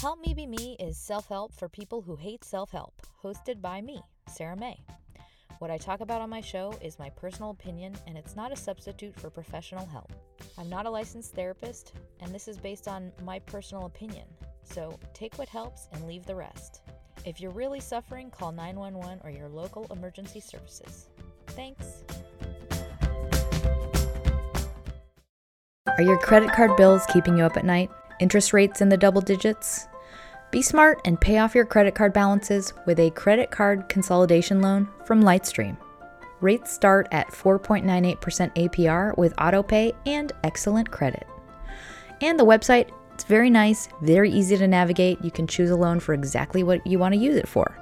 Help Me Be Me is self help for people who hate self help, hosted by me, Sarah May. What I talk about on my show is my personal opinion, and it's not a substitute for professional help. I'm not a licensed therapist, and this is based on my personal opinion. So take what helps and leave the rest. If you're really suffering, call 911 or your local emergency services. Thanks. Are your credit card bills keeping you up at night? Interest rates in the double digits? Be smart and pay off your credit card balances with a credit card consolidation loan from Lightstream. Rates start at 4.98% APR with autopay and excellent credit. And the website, it's very nice, very easy to navigate. You can choose a loan for exactly what you want to use it for.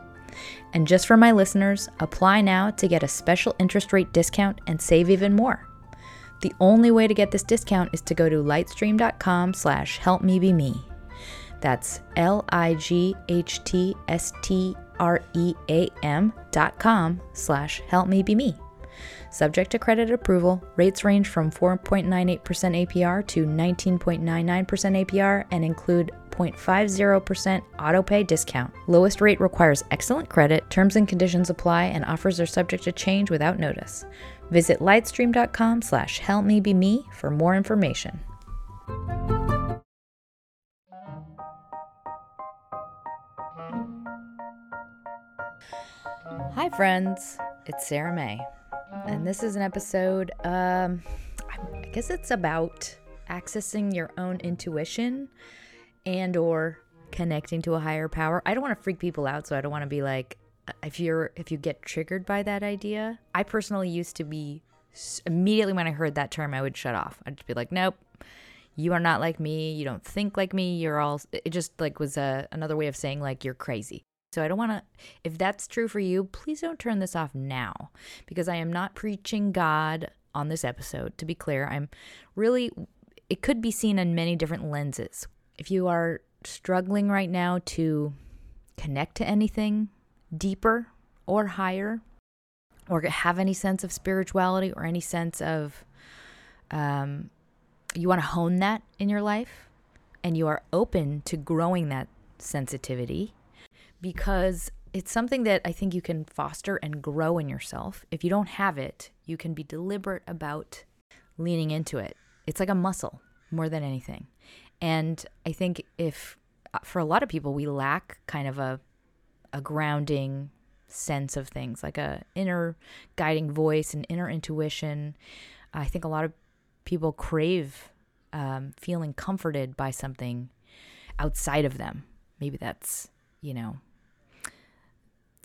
And just for my listeners, apply now to get a special interest rate discount and save even more. The only way to get this discount is to go to lightstream.com slash. That's L-I-G-H-T-S-T-R-E-A-M dot com slash help me be me. Subject to credit approval, rates range from 4.98% APR to 19.99% APR and include 0.50% autopay discount. Lowest rate requires excellent credit. Terms and conditions apply and offers are subject to change without notice. Visit lightstream.com slash help me be me for more information. Hi, friends. It's Sarah May, and this is an episode. Um, I guess it's about accessing your own intuition and or connecting to a higher power. I don't want to freak people out, so I don't want to be like if you're if you get triggered by that idea. I personally used to be immediately when I heard that term, I would shut off. I'd just be like, nope. You are not like me. You don't think like me. You're all. It just like was a another way of saying like you're crazy. So I don't want to, if that's true for you, please don't turn this off now because I am not preaching God on this episode. To be clear, I'm really, it could be seen in many different lenses. If you are struggling right now to connect to anything deeper or higher, or have any sense of spirituality or any sense of, um, you want to hone that in your life and you are open to growing that sensitivity because it's something that I think you can foster and grow in yourself. If you don't have it, you can be deliberate about leaning into it. It's like a muscle more than anything. And I think if uh, for a lot of people we lack kind of a a grounding sense of things, like a inner guiding voice and inner intuition. I think a lot of people crave um, feeling comforted by something outside of them. Maybe that's, you know,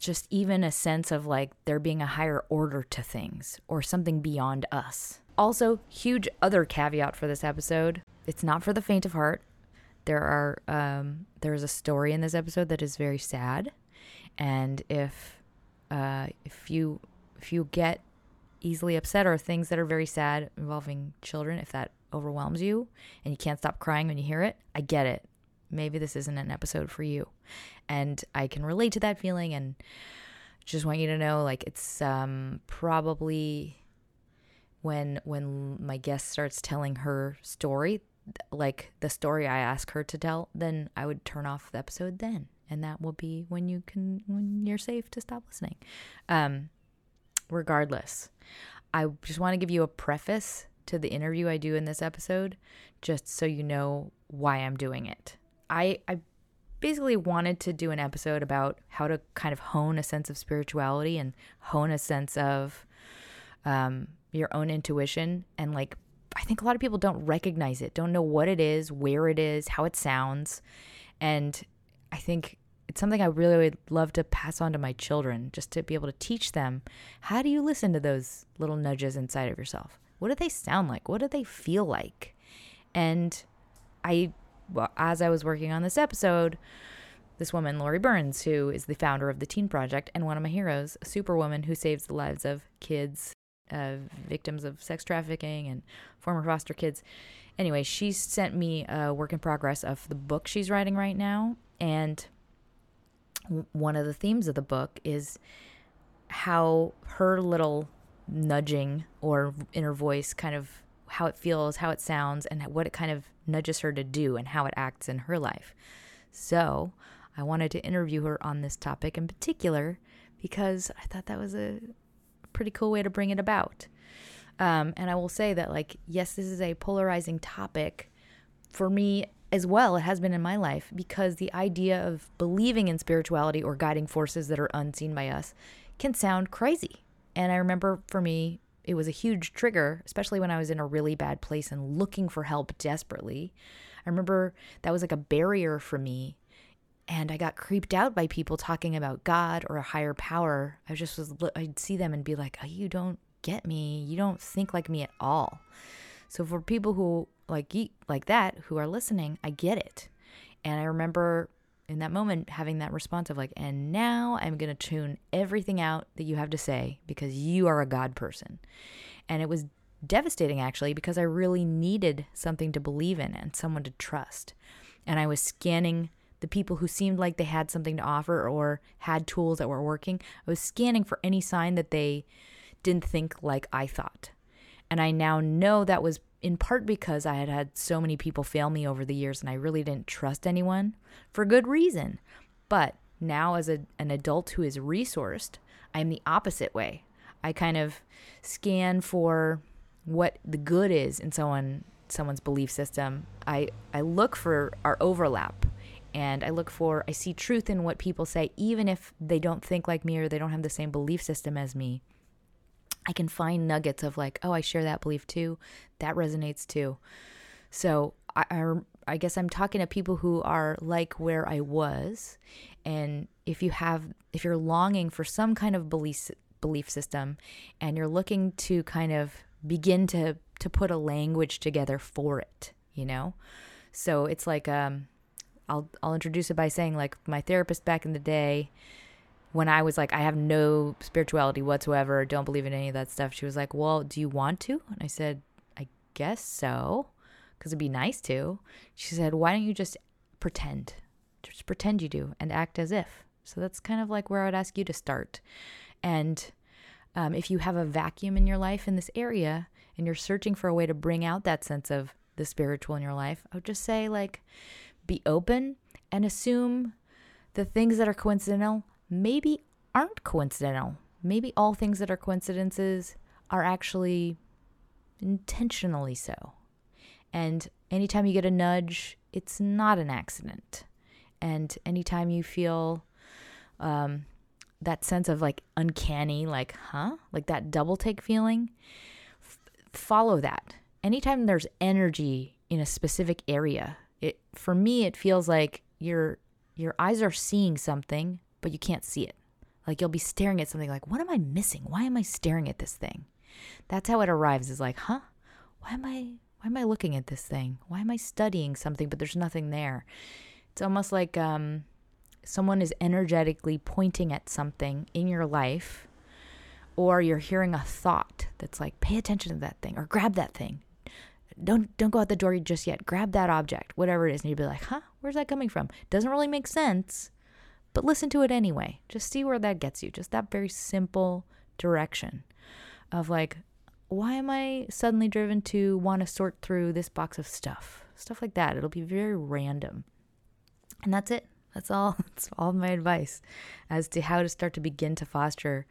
just even a sense of like there being a higher order to things or something beyond us. Also, huge other caveat for this episode it's not for the faint of heart. There are um, there's a story in this episode that is very sad, and if uh, if you if you get easily upset or things that are very sad involving children, if that overwhelms you and you can't stop crying when you hear it, I get it maybe this isn't an episode for you. And I can relate to that feeling and just want you to know like it's um probably when when my guest starts telling her story like the story I ask her to tell, then I would turn off the episode then. And that will be when you can when you're safe to stop listening. Um regardless, I just want to give you a preface to the interview I do in this episode, just so you know why I'm doing it. I, I basically wanted to do an episode about how to kind of hone a sense of spirituality and hone a sense of um, your own intuition. And like, I think a lot of people don't recognize it, don't know what it is, where it is, how it sounds. And I think it's something I really would love to pass on to my children, just to be able to teach them how do you listen to those little nudges inside of yourself? What do they sound like? What do they feel like? And I as I was working on this episode, this woman, Lori Burns, who is the founder of the Teen Project and one of my heroes, a superwoman who saves the lives of kids, uh, victims of sex trafficking and former foster kids. Anyway, she sent me a work in progress of the book she's writing right now. And one of the themes of the book is how her little nudging or inner voice kind of how it feels, how it sounds, and what it kind of nudges her to do and how it acts in her life. So I wanted to interview her on this topic in particular because I thought that was a pretty cool way to bring it about. Um, and I will say that, like, yes, this is a polarizing topic for me as well. It has been in my life because the idea of believing in spirituality or guiding forces that are unseen by us can sound crazy. And I remember for me, it was a huge trigger, especially when I was in a really bad place and looking for help desperately. I remember that was like a barrier for me. And I got creeped out by people talking about God or a higher power. I just was, I'd see them and be like, oh, you don't get me. You don't think like me at all. So for people who like like that who are listening, I get it. And I remember in that moment having that response of like, and now I'm going to tune everything out that you have to say because you are a God person. And it was devastating actually because I really needed something to believe in and someone to trust. And I was scanning the people who seemed like they had something to offer or had tools that were working. I was scanning for any sign that they didn't think like I thought. And I now know that was in part because I had had so many people fail me over the years and I really didn't trust anyone for good reason. But now, as a, an adult who is resourced, I'm the opposite way. I kind of scan for what the good is in someone someone's belief system. I, I look for our overlap and I look for I see truth in what people say even if they don't think like me or they don't have the same belief system as me. I can find nuggets of like, oh, I share that belief too. That resonates too. So I, I, I guess I'm talking to people who are like where I was. And if you have, if you're longing for some kind of belief, belief system and you're looking to kind of begin to, to put a language together for it, you know? So it's like, um, I'll, I'll introduce it by saying like my therapist back in the day, when I was like, I have no spirituality whatsoever, don't believe in any of that stuff, she was like, Well, do you want to? And I said, I guess so, because it'd be nice to. She said, Why don't you just pretend? Just pretend you do and act as if. So that's kind of like where I would ask you to start. And um, if you have a vacuum in your life in this area and you're searching for a way to bring out that sense of the spiritual in your life, I would just say, like, be open and assume the things that are coincidental maybe aren't coincidental. Maybe all things that are coincidences are actually intentionally so. And anytime you get a nudge, it's not an accident. And anytime you feel um, that sense of like uncanny, like, huh? Like that double take feeling, f- follow that. Anytime there's energy in a specific area, it for me it feels like your your eyes are seeing something but you can't see it. Like you'll be staring at something like, what am I missing? Why am I staring at this thing? That's how it arrives is like, huh? Why am I why am I looking at this thing? Why am I studying something but there's nothing there? It's almost like um, someone is energetically pointing at something in your life or you're hearing a thought that's like pay attention to that thing or grab that thing don't don't go out the door just yet. Grab that object, whatever it is, and you'd be like, huh, where's that coming from? Doesn't really make sense, but listen to it anyway. Just see where that gets you. Just that very simple direction of like, why am I suddenly driven to want to sort through this box of stuff? Stuff like that. It'll be very random. And that's it. That's all. That's all my advice as to how to start to begin to foster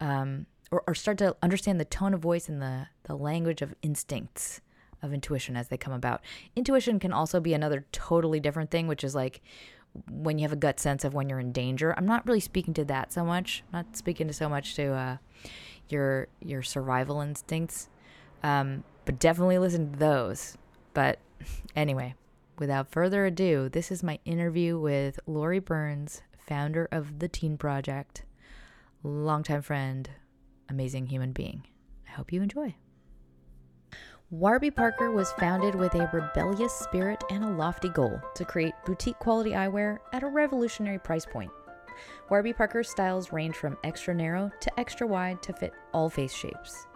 um, or, or start to understand the tone of voice and the, the language of instincts of intuition as they come about. Intuition can also be another totally different thing, which is like when you have a gut sense of when you're in danger. I'm not really speaking to that so much. I'm not speaking to so much to uh, your your survival instincts, um, but definitely listen to those. But anyway, without further ado, this is my interview with Lori Burns, founder of the Teen Project, longtime friend, amazing human being. I hope you enjoy. Warby Parker was founded with a rebellious spirit and a lofty goal to create boutique quality eyewear at a revolutionary price point. Warby Parker's styles range from extra narrow to extra wide to fit all face shapes.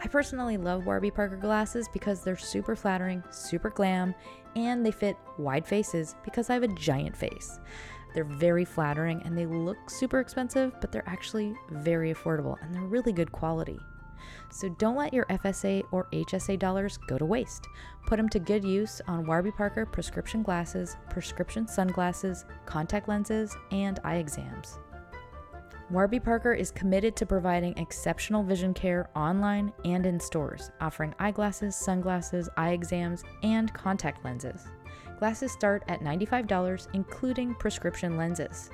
I personally love Warby Parker glasses because they're super flattering, super glam, and they fit wide faces because I have a giant face. They're very flattering and they look super expensive, but they're actually very affordable and they're really good quality. So don't let your FSA or HSA dollars go to waste. Put them to good use on Warby Parker prescription glasses, prescription sunglasses, contact lenses, and eye exams. Warby Parker is committed to providing exceptional vision care online and in stores, offering eyeglasses, sunglasses, eye exams, and contact lenses. Glasses start at $95, including prescription lenses.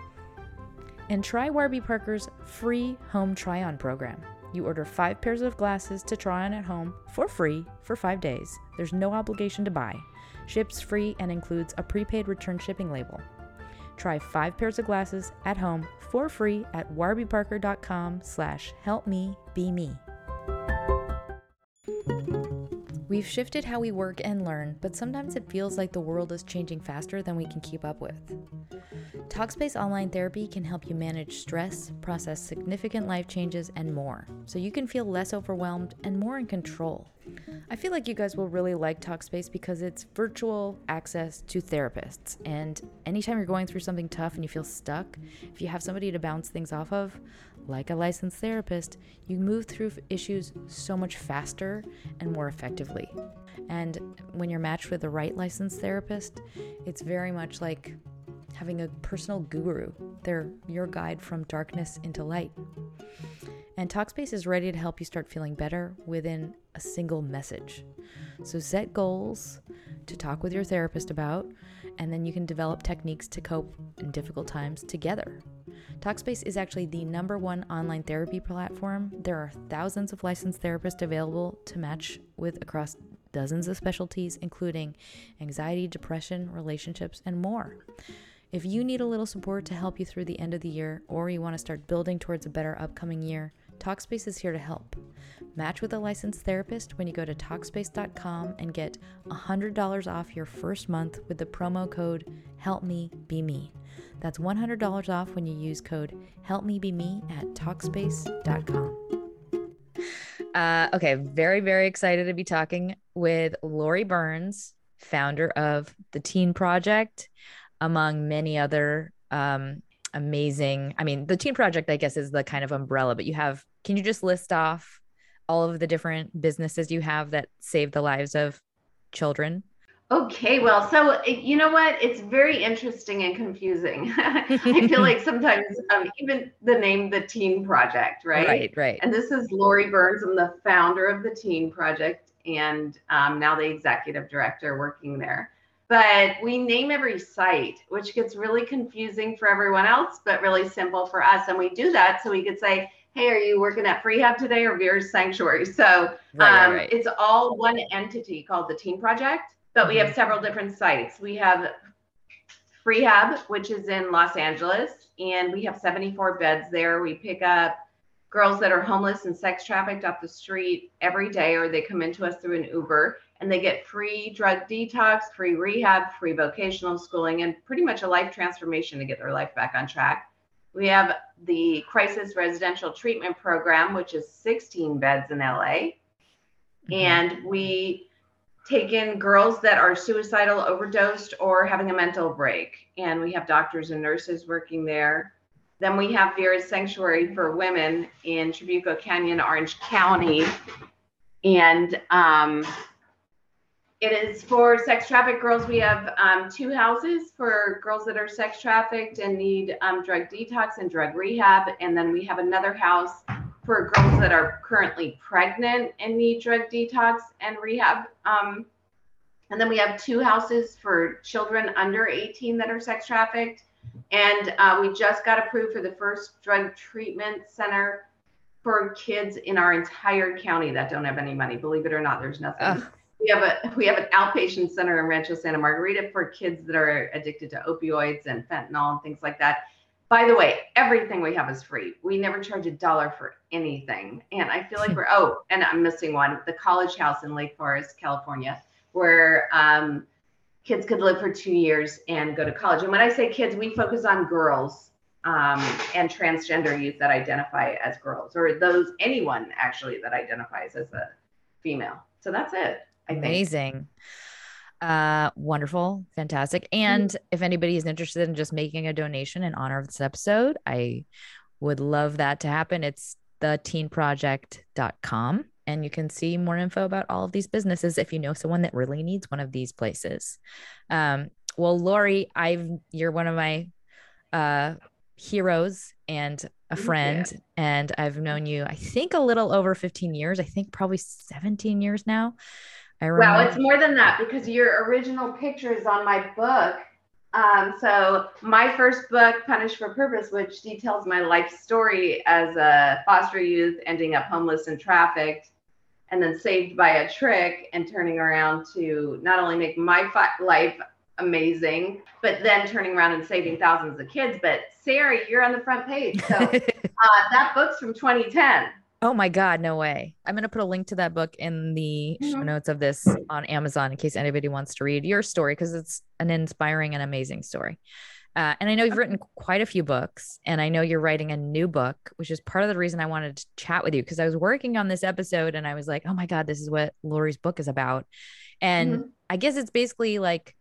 And try Warby Parker's free home try on program. You order five pairs of glasses to try on at home for free for five days. There's no obligation to buy. Ships free and includes a prepaid return shipping label. Try five pairs of glasses at home for free at warbyparker.com slash help me be me. We've shifted how we work and learn, but sometimes it feels like the world is changing faster than we can keep up with. Talkspace Online Therapy can help you manage stress, process significant life changes, and more, so you can feel less overwhelmed and more in control. I feel like you guys will really like Talkspace because it's virtual access to therapists. And anytime you're going through something tough and you feel stuck, if you have somebody to bounce things off of, like a licensed therapist, you move through issues so much faster and more effectively. And when you're matched with the right licensed therapist, it's very much like having a personal guru. They're your guide from darkness into light. And Talkspace is ready to help you start feeling better within a single message. So set goals to talk with your therapist about, and then you can develop techniques to cope in difficult times together. Talkspace is actually the number one online therapy platform. There are thousands of licensed therapists available to match with across dozens of specialties, including anxiety, depression, relationships, and more. If you need a little support to help you through the end of the year, or you want to start building towards a better upcoming year, Talkspace is here to help. Match with a licensed therapist when you go to Talkspace.com and get $100 off your first month with the promo code HelpMeBeMe. That's $100 off when you use code HelpMeBeMe at Talkspace.com. Uh, okay, very, very excited to be talking with Lori Burns, founder of the Teen Project, among many other um, amazing. I mean, the Teen Project, I guess, is the kind of umbrella, but you have, can you just list off all of the different businesses you have that save the lives of children? Okay, well, so you know what? It's very interesting and confusing. I feel like sometimes um, even the name, the Teen Project, right? Right, right. And this is Lori Burns. I'm the founder of the Teen Project and um, now the executive director working there. But we name every site, which gets really confusing for everyone else, but really simple for us. And we do that so we could say, hey, are you working at Freehab today or Vera's Sanctuary? So right, um, right. it's all one entity called the Teen Project but we have mm-hmm. several different sites. We have Freehab, which is in Los Angeles, and we have 74 beds there. We pick up girls that are homeless and sex trafficked off the street every day, or they come into us through an Uber and they get free drug detox, free rehab, free vocational schooling, and pretty much a life transformation to get their life back on track. We have the Crisis Residential Treatment Program, which is 16 beds in LA. Mm-hmm. And we take in girls that are suicidal, overdosed, or having a mental break. And we have doctors and nurses working there. Then we have Vera's Sanctuary for Women in Trabuco Canyon, Orange County. And um, it is for sex trafficked girls. We have um, two houses for girls that are sex trafficked and need um, drug detox and drug rehab. And then we have another house for girls that are currently pregnant and need drug detox and rehab. Um, and then we have two houses for children under 18 that are sex trafficked. And uh, we just got approved for the first drug treatment center for kids in our entire county that don't have any money. Believe it or not, there's nothing. Ugh. We have a we have an outpatient center in Rancho Santa Margarita for kids that are addicted to opioids and fentanyl and things like that. By the way, everything we have is free. We never charge a dollar for anything. And I feel like we're, oh, and I'm missing one the College House in Lake Forest, California, where um, kids could live for two years and go to college. And when I say kids, we focus on girls um, and transgender youth that identify as girls, or those, anyone actually that identifies as a female. So that's it. Amazing. Uh, wonderful, fantastic. And mm-hmm. if anybody is interested in just making a donation in honor of this episode, I would love that to happen. It's theteenproject.com and you can see more info about all of these businesses if you know someone that really needs one of these places. Um, well, Lori, I've you're one of my uh heroes and a friend yeah. and I've known you I think a little over 15 years. I think probably 17 years now. I remember. Well, it's more than that because your original picture is on my book. Um, so my first book, Punished for Purpose, which details my life story as a foster youth, ending up homeless and trafficked, and then saved by a trick and turning around to not only make my fi- life amazing, but then turning around and saving thousands of kids. But Sarah, you're on the front page. So uh, that book's from 2010. Oh my God, no way. I'm going to put a link to that book in the mm-hmm. show notes of this on Amazon in case anybody wants to read your story because it's an inspiring and amazing story. Uh, and I know you've written quite a few books, and I know you're writing a new book, which is part of the reason I wanted to chat with you because I was working on this episode and I was like, oh my God, this is what Lori's book is about. And mm-hmm. I guess it's basically like,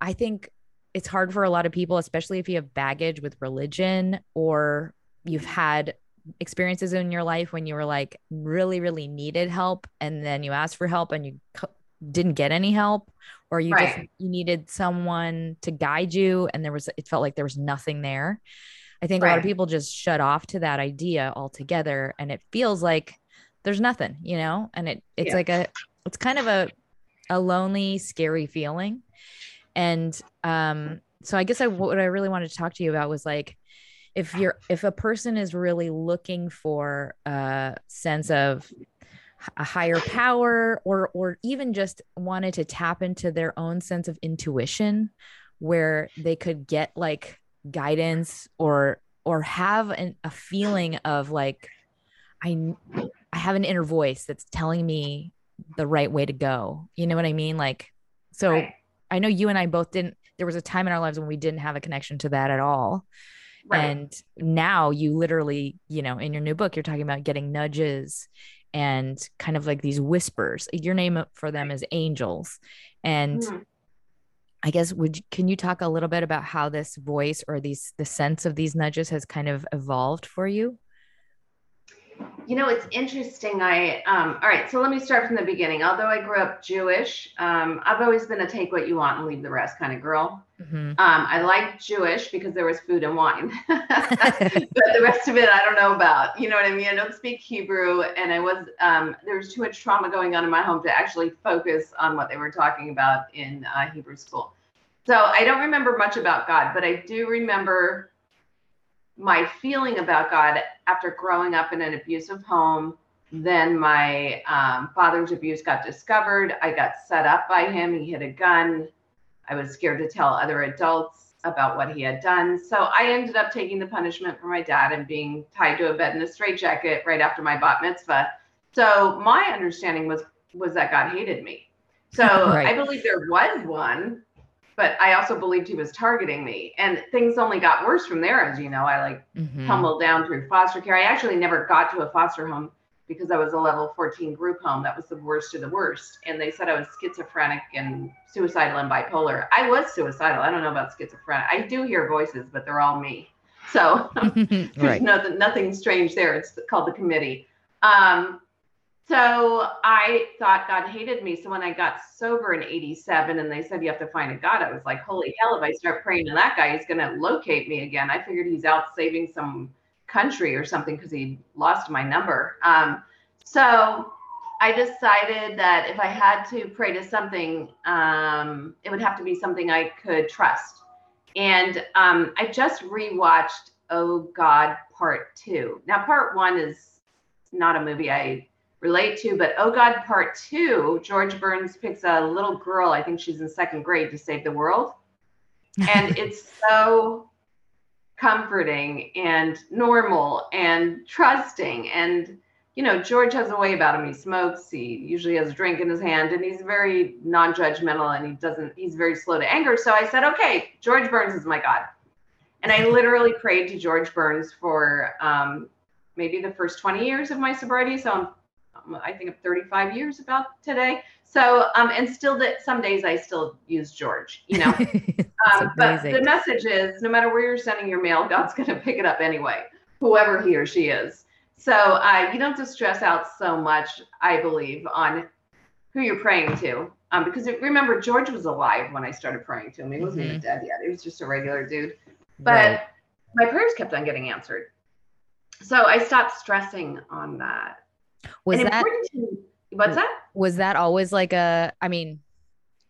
I think it's hard for a lot of people, especially if you have baggage with religion or you've had experiences in your life when you were like really really needed help and then you asked for help and you didn't get any help or you right. just you needed someone to guide you and there was it felt like there was nothing there i think right. a lot of people just shut off to that idea altogether and it feels like there's nothing you know and it it's yeah. like a it's kind of a a lonely scary feeling and um so i guess i what i really wanted to talk to you about was like if you're if a person is really looking for a sense of a higher power or or even just wanted to tap into their own sense of intuition where they could get like guidance or or have an, a feeling of like i i have an inner voice that's telling me the right way to go. You know what i mean? Like so right. i know you and i both didn't there was a time in our lives when we didn't have a connection to that at all Right. And now you literally, you know, in your new book, you're talking about getting nudges and kind of like these whispers. Your name for them is angels. And mm-hmm. I guess would can you talk a little bit about how this voice or these the sense of these nudges has kind of evolved for you? You know, it's interesting. I, um, all right, so let me start from the beginning. Although I grew up Jewish, um, I've always been a take what you want and leave the rest kind of girl. Mm-hmm. Um, I like Jewish because there was food and wine, but the rest of it I don't know about. You know what I mean? I don't speak Hebrew, and I was um, there was too much trauma going on in my home to actually focus on what they were talking about in uh, Hebrew school. So I don't remember much about God, but I do remember my feeling about God after growing up in an abusive home. Then my um, father's abuse got discovered. I got set up by him. He had a gun. I was scared to tell other adults about what he had done. So I ended up taking the punishment for my dad and being tied to a bed in a straitjacket right after my bat mitzvah. So my understanding was was that God hated me. So right. I believe there was one, but I also believed he was targeting me. And things only got worse from there, as you know. I like mm-hmm. tumbled down through foster care. I actually never got to a foster home because I was a level 14 group home. That was the worst of the worst. And they said I was schizophrenic and suicidal and bipolar. I was suicidal. I don't know about schizophrenic. I do hear voices, but they're all me. So there's right. nothing, nothing strange there. It's called the committee. Um, so I thought God hated me. So when I got sober in 87 and they said you have to find a God, I was like, holy hell, if I start praying to that guy, he's going to locate me again. I figured he's out saving some country or something because he lost my number. Um, so I decided that if I had to pray to something, um, it would have to be something I could trust. And um, I just rewatched Oh God Part Two. Now, Part One is not a movie I relate to, but Oh God Part Two, George Burns picks a little girl, I think she's in second grade, to save the world. And it's so comforting and normal and trusting. And, you know, George has a way about him. He smokes, he usually has a drink in his hand, and he's very non judgmental and he doesn't, he's very slow to anger. So I said, okay, George Burns is my God. And I literally prayed to George Burns for um, maybe the first 20 years of my sobriety. So I'm I think of 35 years about today. So, um, and still that some days I still use George, you know. um, but the message is no matter where you're sending your mail, God's going to pick it up anyway, whoever he or she is. So uh, you don't have to stress out so much, I believe, on who you're praying to. Um, because it, remember, George was alive when I started praying to him. He wasn't mm-hmm. even dead yet. He was just a regular dude. But right. my prayers kept on getting answered. So I stopped stressing on that. Was and that to, what's that? Was that always like a I mean,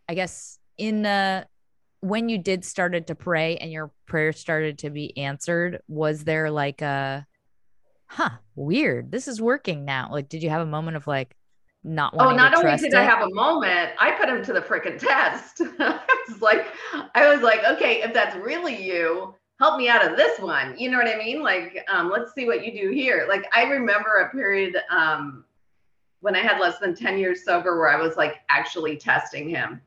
I guess in uh when you did started to pray and your prayer started to be answered, was there like a huh, weird. This is working now. Like did you have a moment of like not Oh, not only did it? I have a moment, I put him to the freaking test. I was like, I was like, okay, if that's really you, help me out of this one. You know what I mean? Like, um, let's see what you do here. Like, I remember a period um, when I had less than 10 years sober where I was like actually testing him.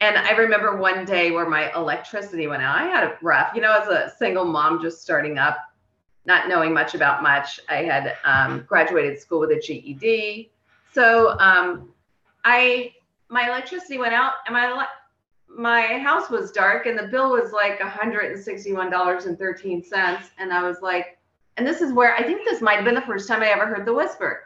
And I remember one day where my electricity went out. I had a rough, you know, as a single mom just starting up, not knowing much about much. I had um, graduated school with a GED. So um, I, my electricity went out and my my house was dark and the bill was like $161.13 and i was like and this is where i think this might have been the first time i ever heard the whisper.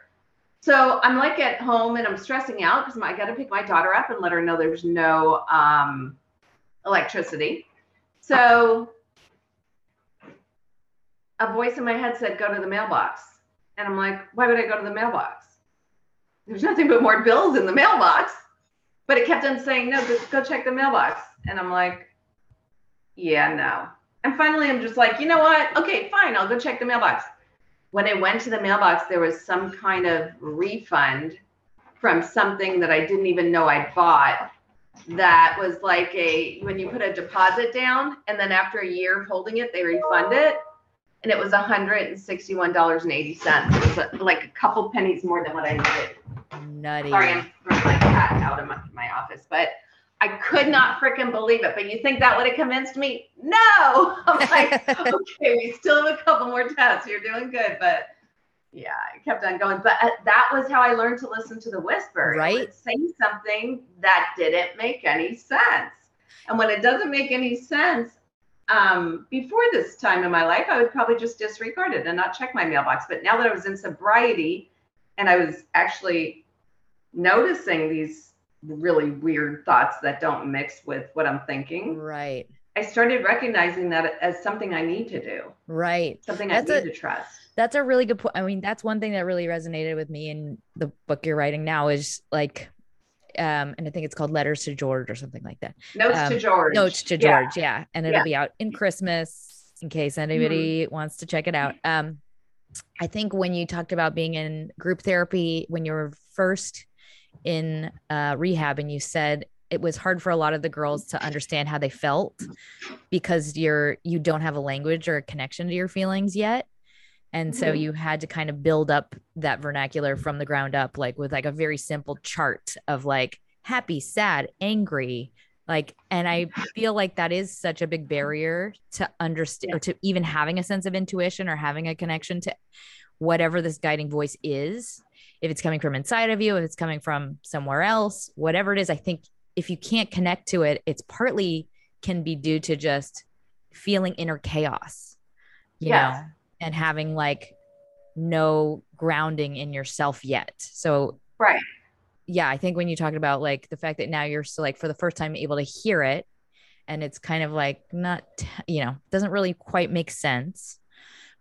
So i'm like at home and i'm stressing out because i got to pick my daughter up and let her know there's no um, electricity. So a voice in my head said go to the mailbox. And i'm like why would i go to the mailbox? There's nothing but more bills in the mailbox but it kept on saying, no, go, go check the mailbox. And I'm like, yeah, no. And finally, I'm just like, you know what? Okay, fine. I'll go check the mailbox. When I went to the mailbox, there was some kind of refund from something that I didn't even know I bought. That was like a when you put a deposit down and then after a year of holding it, they refund it. And it was $161.80. It was uh, like a couple pennies more than what I needed nutty. Sorry, I'm throwing ah, my cat out of my, my office, but I could not freaking believe it. But you think that would have convinced me? No. I'm like, okay, we still have a couple more tests. You're doing good, but yeah, I kept on going. But uh, that was how I learned to listen to the whisper. Right. Say something that didn't make any sense. And when it doesn't make any sense, um, before this time in my life, I would probably just disregard it and not check my mailbox. But now that I was in sobriety and I was actually noticing these really weird thoughts that don't mix with what I'm thinking. Right. I started recognizing that as something I need to do. Right. Something that's I need a, to trust. That's a really good point. I mean, that's one thing that really resonated with me in the book you're writing now is like um and I think it's called Letters to George or something like that. Notes um, to George. Notes to George, yeah. yeah. And it'll yeah. be out in Christmas in case anybody mm-hmm. wants to check it out. Um I think when you talked about being in group therapy when you were first in uh, rehab and you said it was hard for a lot of the girls to understand how they felt because you're you don't have a language or a connection to your feelings yet. And so mm-hmm. you had to kind of build up that vernacular from the ground up like with like a very simple chart of like happy sad angry like and i feel like that is such a big barrier to understand or to even having a sense of intuition or having a connection to whatever this guiding voice is, if it's coming from inside of you, if it's coming from somewhere else, whatever it is, I think if you can't connect to it, it's partly can be due to just feeling inner chaos, you yes. know, and having like no grounding in yourself yet. So, right. Yeah, I think when you talk about like the fact that now you're still like for the first time able to hear it and it's kind of like not, you know, doesn't really quite make sense.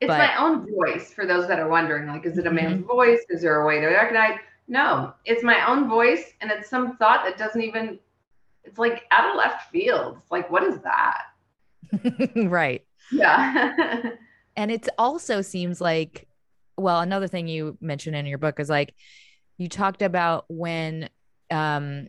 It's but, my own voice for those that are wondering like, is it a man's mm-hmm. voice? Is there a way to recognize? No, it's my own voice and it's some thought that doesn't even, it's like out of left field. It's like, what is that? right. Yeah. and it also seems like, well, another thing you mentioned in your book is like, you talked about when um,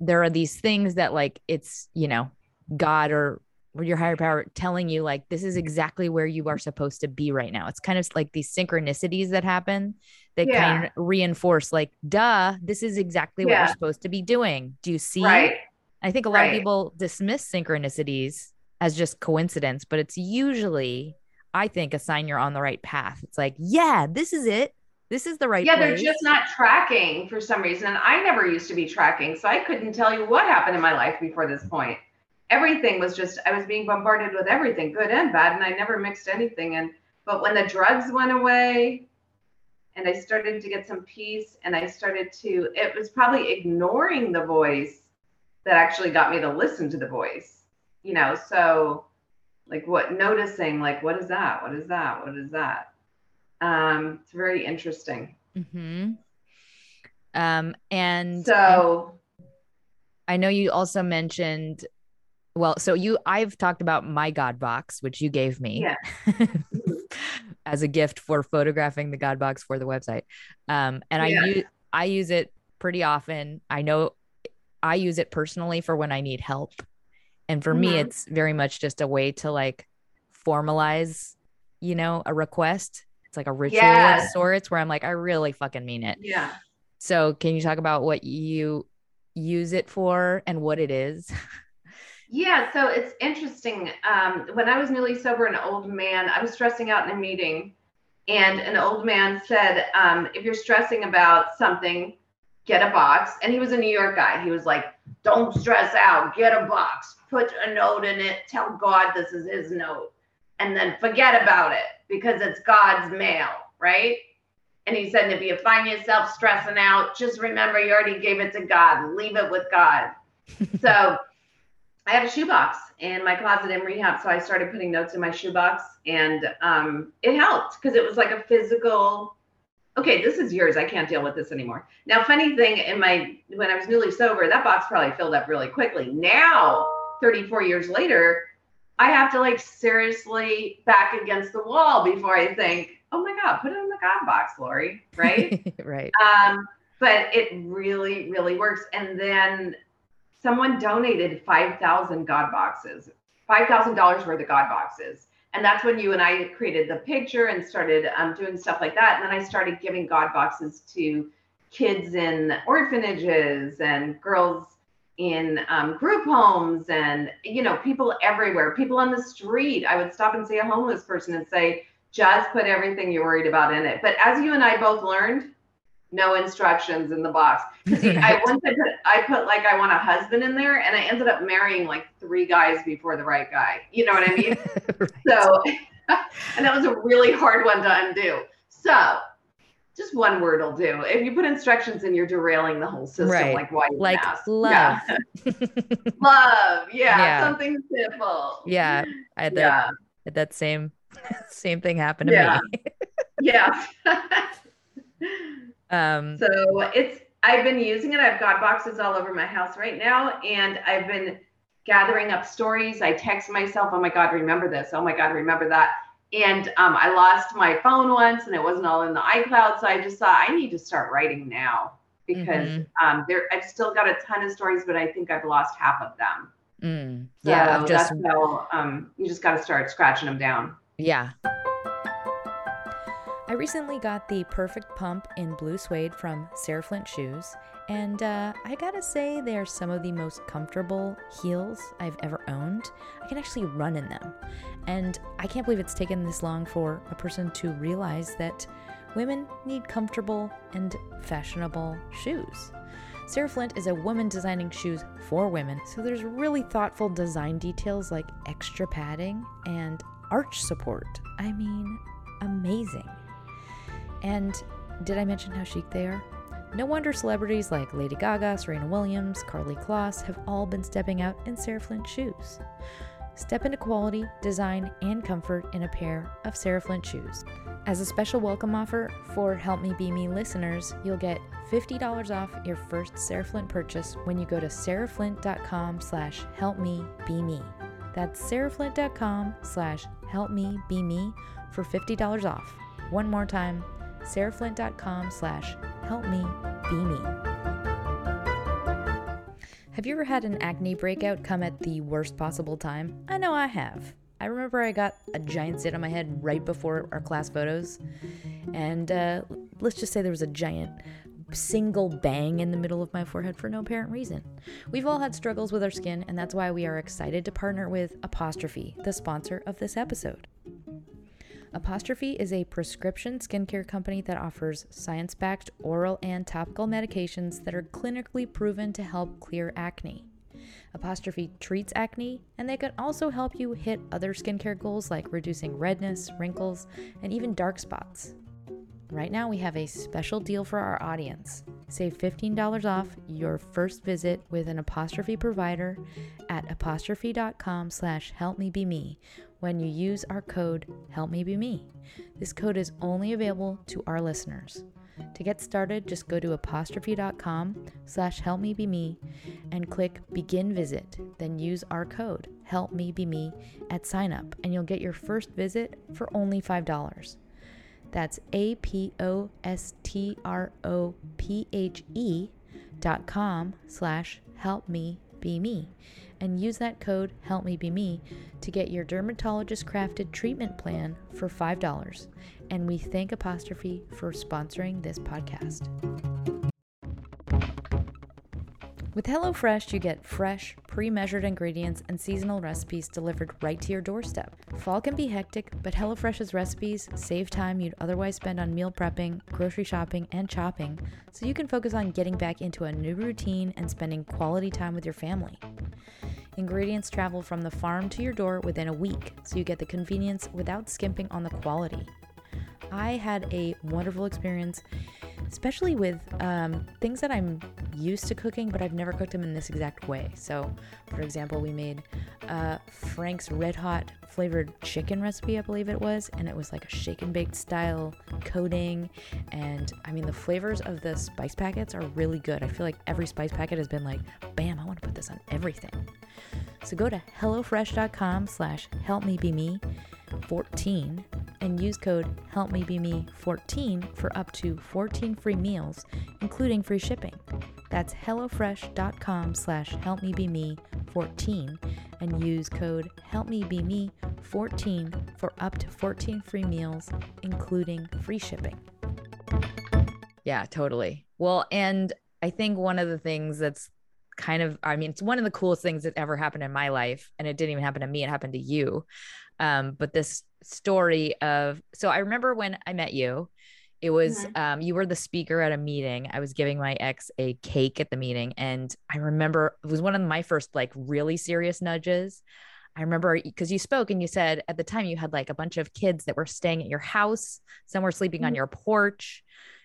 there are these things that like it's, you know, God or your higher power telling you like this is exactly where you are supposed to be right now. It's kind of like these synchronicities that happen that yeah. kind of reinforce like duh, this is exactly yeah. what you're supposed to be doing. Do you see? Right. I think a lot right. of people dismiss synchronicities as just coincidence, but it's usually I think a sign you're on the right path. It's like, yeah, this is it. This is the right yeah, place. they're just not tracking for some reason. And I never used to be tracking. So I couldn't tell you what happened in my life before this point everything was just I was being bombarded with everything, good and bad, and I never mixed anything. And but when the drugs went away and I started to get some peace and I started to it was probably ignoring the voice that actually got me to listen to the voice. You know, so like what noticing like what is that? What is that? What is that? Um it's very interesting. Mhm. Um and so I know you also mentioned well, so you, I've talked about my God box, which you gave me yeah. as a gift for photographing the God box for the website. Um, and yeah. I use, I use it pretty often. I know I use it personally for when I need help. And for mm-hmm. me, it's very much just a way to like formalize, you know, a request. It's like a ritual yes. of sorts where I'm like, I really fucking mean it. Yeah. So can you talk about what you use it for and what it is? Yeah, so it's interesting. Um, when I was newly sober, an old man, I was stressing out in a meeting, and an old man said, um, If you're stressing about something, get a box. And he was a New York guy. He was like, Don't stress out, get a box, put a note in it, tell God this is his note, and then forget about it because it's God's mail, right? And he said, If you find yourself stressing out, just remember you already gave it to God, leave it with God. so, I had a shoebox in my closet in rehab, so I started putting notes in my shoebox, and um, it helped because it was like a physical. Okay, this is yours. I can't deal with this anymore. Now, funny thing, in my when I was newly sober, that box probably filled up really quickly. Now, 34 years later, I have to like seriously back against the wall before I think, oh my God, put it in the God box, Lori. Right. right. Um, but it really, really works. And then someone donated 5,000 God boxes, $5,000 worth of God boxes. And that's when you and I created the picture and started um, doing stuff like that. And then I started giving God boxes to kids in orphanages and girls in um, group homes and, you know, people everywhere, people on the street. I would stop and see a homeless person and say, just put everything you're worried about in it. But as you and I both learned, no instructions in the box. I once I put I put like I want a husband in there, and I ended up marrying like three guys before the right guy. You know what I mean? right. So, and that was a really hard one to undo. So, just one word will do. If you put instructions in, you're derailing the whole system. Right. Like why? Like love. Yeah. love. Yeah, yeah, Something simple. Yeah. I had that, yeah. Had that same same thing happen to yeah. me. yeah. Um, so it's I've been using it. I've got boxes all over my house right now, and I've been gathering up stories. I text myself, "Oh my God, remember this! Oh my God, remember that!" And um, I lost my phone once, and it wasn't all in the iCloud. So I just thought I need to start writing now because mm-hmm. um, there I've still got a ton of stories, but I think I've lost half of them. Mm, yeah, so just that's how um, you just got to start scratching them down. Yeah. I recently got the perfect pump in blue suede from Sarah Flint Shoes, and uh, I gotta say, they are some of the most comfortable heels I've ever owned. I can actually run in them. And I can't believe it's taken this long for a person to realize that women need comfortable and fashionable shoes. Sarah Flint is a woman designing shoes for women, so there's really thoughtful design details like extra padding and arch support. I mean, amazing. And did I mention how chic they are? No wonder celebrities like Lady Gaga, Serena Williams, Karlie Kloss have all been stepping out in Sarah Flint shoes. Step into quality, design, and comfort in a pair of Sarah Flint shoes. As a special welcome offer for Help Me Be Me listeners, you'll get $50 off your first Sarah Flint purchase when you go to sarahflint.com slash helpmebeme. That's sarahflint.com slash helpmebeme for $50 off. One more time, sarahflint.com slash helpmebeme. Have you ever had an acne breakout come at the worst possible time? I know I have. I remember I got a giant zit on my head right before our class photos, and uh, let's just say there was a giant single bang in the middle of my forehead for no apparent reason. We've all had struggles with our skin, and that's why we are excited to partner with Apostrophe, the sponsor of this episode. Apostrophe is a prescription skincare company that offers science backed oral and topical medications that are clinically proven to help clear acne. Apostrophe treats acne, and they can also help you hit other skincare goals like reducing redness, wrinkles, and even dark spots. Right now, we have a special deal for our audience. Save $15 off your first visit with an apostrophe provider at apostrophe.com slash helpmebeme when you use our code HelpMeBeMe. This code is only available to our listeners. To get started, just go to apostrophe.com slash helpmebeme and click begin visit. Then use our code helpmebeme at sign up and you'll get your first visit for only $5. That's A P O S T R O P H E dot com slash help me be me and use that code help me me to get your dermatologist crafted treatment plan for $5 and we thank apostrophe for sponsoring this podcast with HelloFresh, you get fresh, pre measured ingredients and seasonal recipes delivered right to your doorstep. Fall can be hectic, but HelloFresh's recipes save time you'd otherwise spend on meal prepping, grocery shopping, and chopping, so you can focus on getting back into a new routine and spending quality time with your family. Ingredients travel from the farm to your door within a week, so you get the convenience without skimping on the quality. I had a wonderful experience especially with um, things that I'm used to cooking, but I've never cooked them in this exact way. So, for example, we made uh, Frank's Red Hot flavored chicken recipe, I believe it was, and it was like a shake and baked style coating. And I mean, the flavors of the spice packets are really good. I feel like every spice packet has been like, bam, I want to put this on everything. So go to HelloFresh.com slash helpmebeme 14 and use code HelpMeBeMe14 for up to 14 free meals, including free shipping. That's HelloFresh.com slash HelpMeBeMe14 and use code HelpMeBeMe14 for up to 14 free meals, including free shipping. Yeah, totally. Well, and I think one of the things that's kind of, I mean, it's one of the coolest things that ever happened in my life. And it didn't even happen to me, it happened to you. Um, but this story of so I remember when I met you, it was mm-hmm. um, you were the speaker at a meeting. I was giving my ex a cake at the meeting, and I remember it was one of my first like really serious nudges. I remember because you spoke and you said at the time you had like a bunch of kids that were staying at your house, some were sleeping mm-hmm. on your porch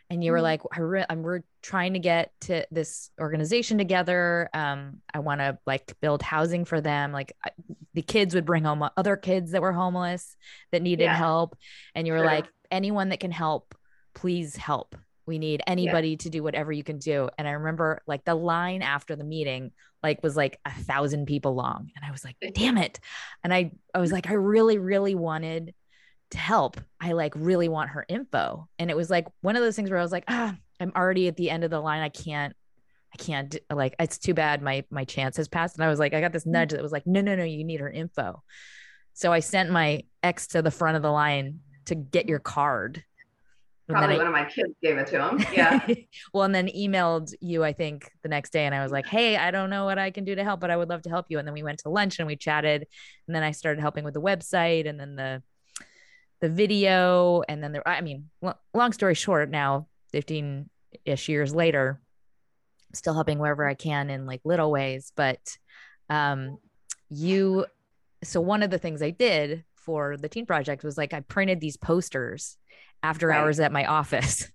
and you were mm-hmm. like I re- I'm we're trying to get to this organization together um I want to like build housing for them like I, the kids would bring home other kids that were homeless that needed yeah. help and you were sure. like anyone that can help please help we need anybody yeah. to do whatever you can do and i remember like the line after the meeting like was like a thousand people long and i was like damn it and i i was like i really really wanted to help. I like really want her info. And it was like one of those things where I was like, ah, I'm already at the end of the line. I can't, I can't like, it's too bad. My, my chance has passed. And I was like, I got this nudge that was like, no, no, no, you need her info. So I sent my ex to the front of the line to get your card. Probably I, one of my kids gave it to him. Yeah. well, and then emailed you, I think, the next day. And I was like, hey, I don't know what I can do to help, but I would love to help you. And then we went to lunch and we chatted. And then I started helping with the website and then the the video and then there i mean long story short now 15 ish years later still helping wherever i can in like little ways but um you so one of the things i did for the teen project was like i printed these posters after right. hours at my office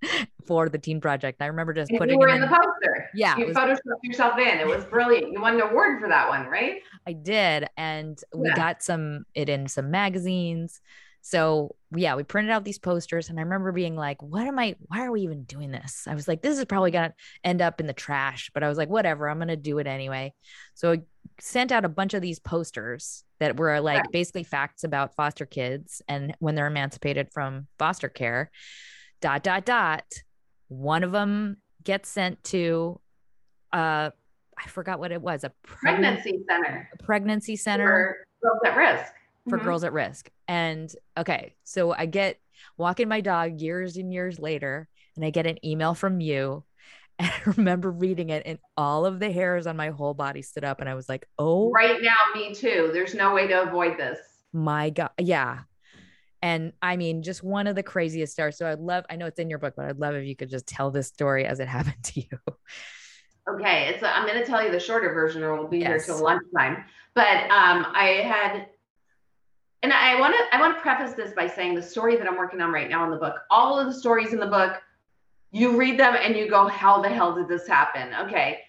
for the teen project. I remember just and putting. You were in, the poster. Yeah, you was, photoshopped yourself in. It was brilliant. You won an award for that one, right? I did, and we yeah. got some it in some magazines. So yeah, we printed out these posters, and I remember being like, "What am I? Why are we even doing this?" I was like, "This is probably gonna end up in the trash," but I was like, "Whatever, I'm gonna do it anyway." So I sent out a bunch of these posters that were like basically facts about foster kids and when they're emancipated from foster care. Dot dot dot. One of them gets sent to, uh, I forgot what it was, a pregnancy center. A pregnancy center for girls at risk for mm-hmm. girls at risk. And okay, so I get walking my dog years and years later, and I get an email from you. And I remember reading it, and all of the hairs on my whole body stood up, and I was like, "Oh, right now, me too. There's no way to avoid this." My God, yeah. And I mean, just one of the craziest stars. So I'd love, I know it's in your book, but I'd love if you could just tell this story as it happened to you. Okay. It's, I'm going to tell you the shorter version or we'll be yes. here till lunchtime. But um, I had and I want to I want to preface this by saying the story that I'm working on right now in the book, all of the stories in the book, you read them and you go, how the hell did this happen? Okay.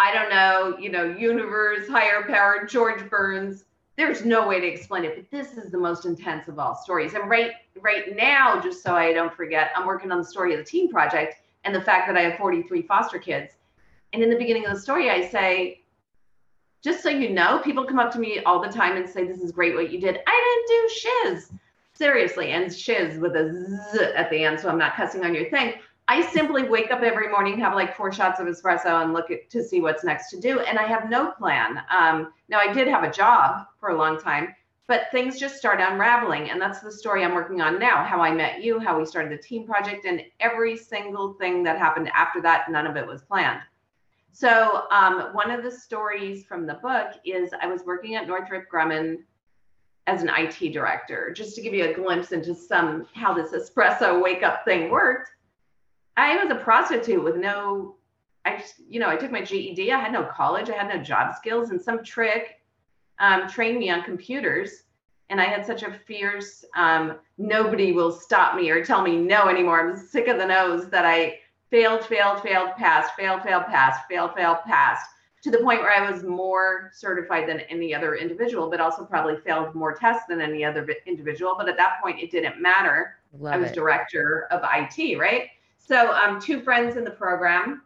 I don't know, you know, universe, higher power, George Burns. There's no way to explain it, but this is the most intense of all stories. And right right now, just so I don't forget, I'm working on the story of the Teen Project and the fact that I have 43 foster kids. And in the beginning of the story, I say, just so you know, people come up to me all the time and say, This is great what you did. I didn't do shiz. Seriously, and shiz with a z at the end, so I'm not cussing on your thing. I simply wake up every morning, have like four shots of espresso, and look at, to see what's next to do. And I have no plan. Um, now, I did have a job for a long time, but things just start unraveling. And that's the story I'm working on now how I met you, how we started the teen project, and every single thing that happened after that, none of it was planned. So um, one of the stories from the book is I was working at Northrop Grumman as an IT director, just to give you a glimpse into some how this espresso wake up thing worked. I was a prostitute with no, I just, you know, I took my GED. I had no college. I had no job skills, and some trick um, trained me on computers. And I had such a fierce, um, nobody will stop me or tell me no anymore. I'm sick of the no's that I failed, failed, failed, passed, failed, failed, passed, failed, failed, passed, to the point where I was more certified than any other individual, but also probably failed more tests than any other individual. But at that point, it didn't matter. Love I was it. director of IT, right? So, um, two friends in the program,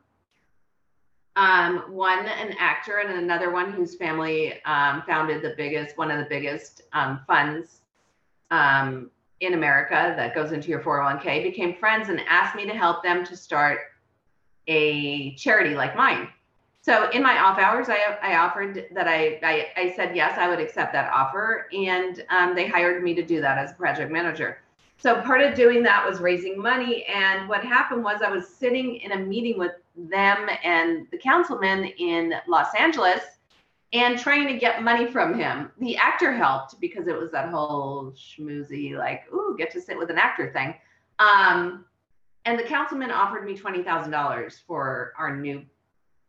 um, one an actor and another one whose family um, founded the biggest, one of the biggest um, funds um, in America that goes into your 401k became friends and asked me to help them to start a charity like mine. So in my off hours, I, I offered that I, I, I said yes, I would accept that offer, and um, they hired me to do that as a project manager. So part of doing that was raising money, and what happened was I was sitting in a meeting with them and the councilman in Los Angeles, and trying to get money from him. The actor helped because it was that whole schmoozy, like, ooh, get to sit with an actor thing. Um, and the councilman offered me $20,000 for our new,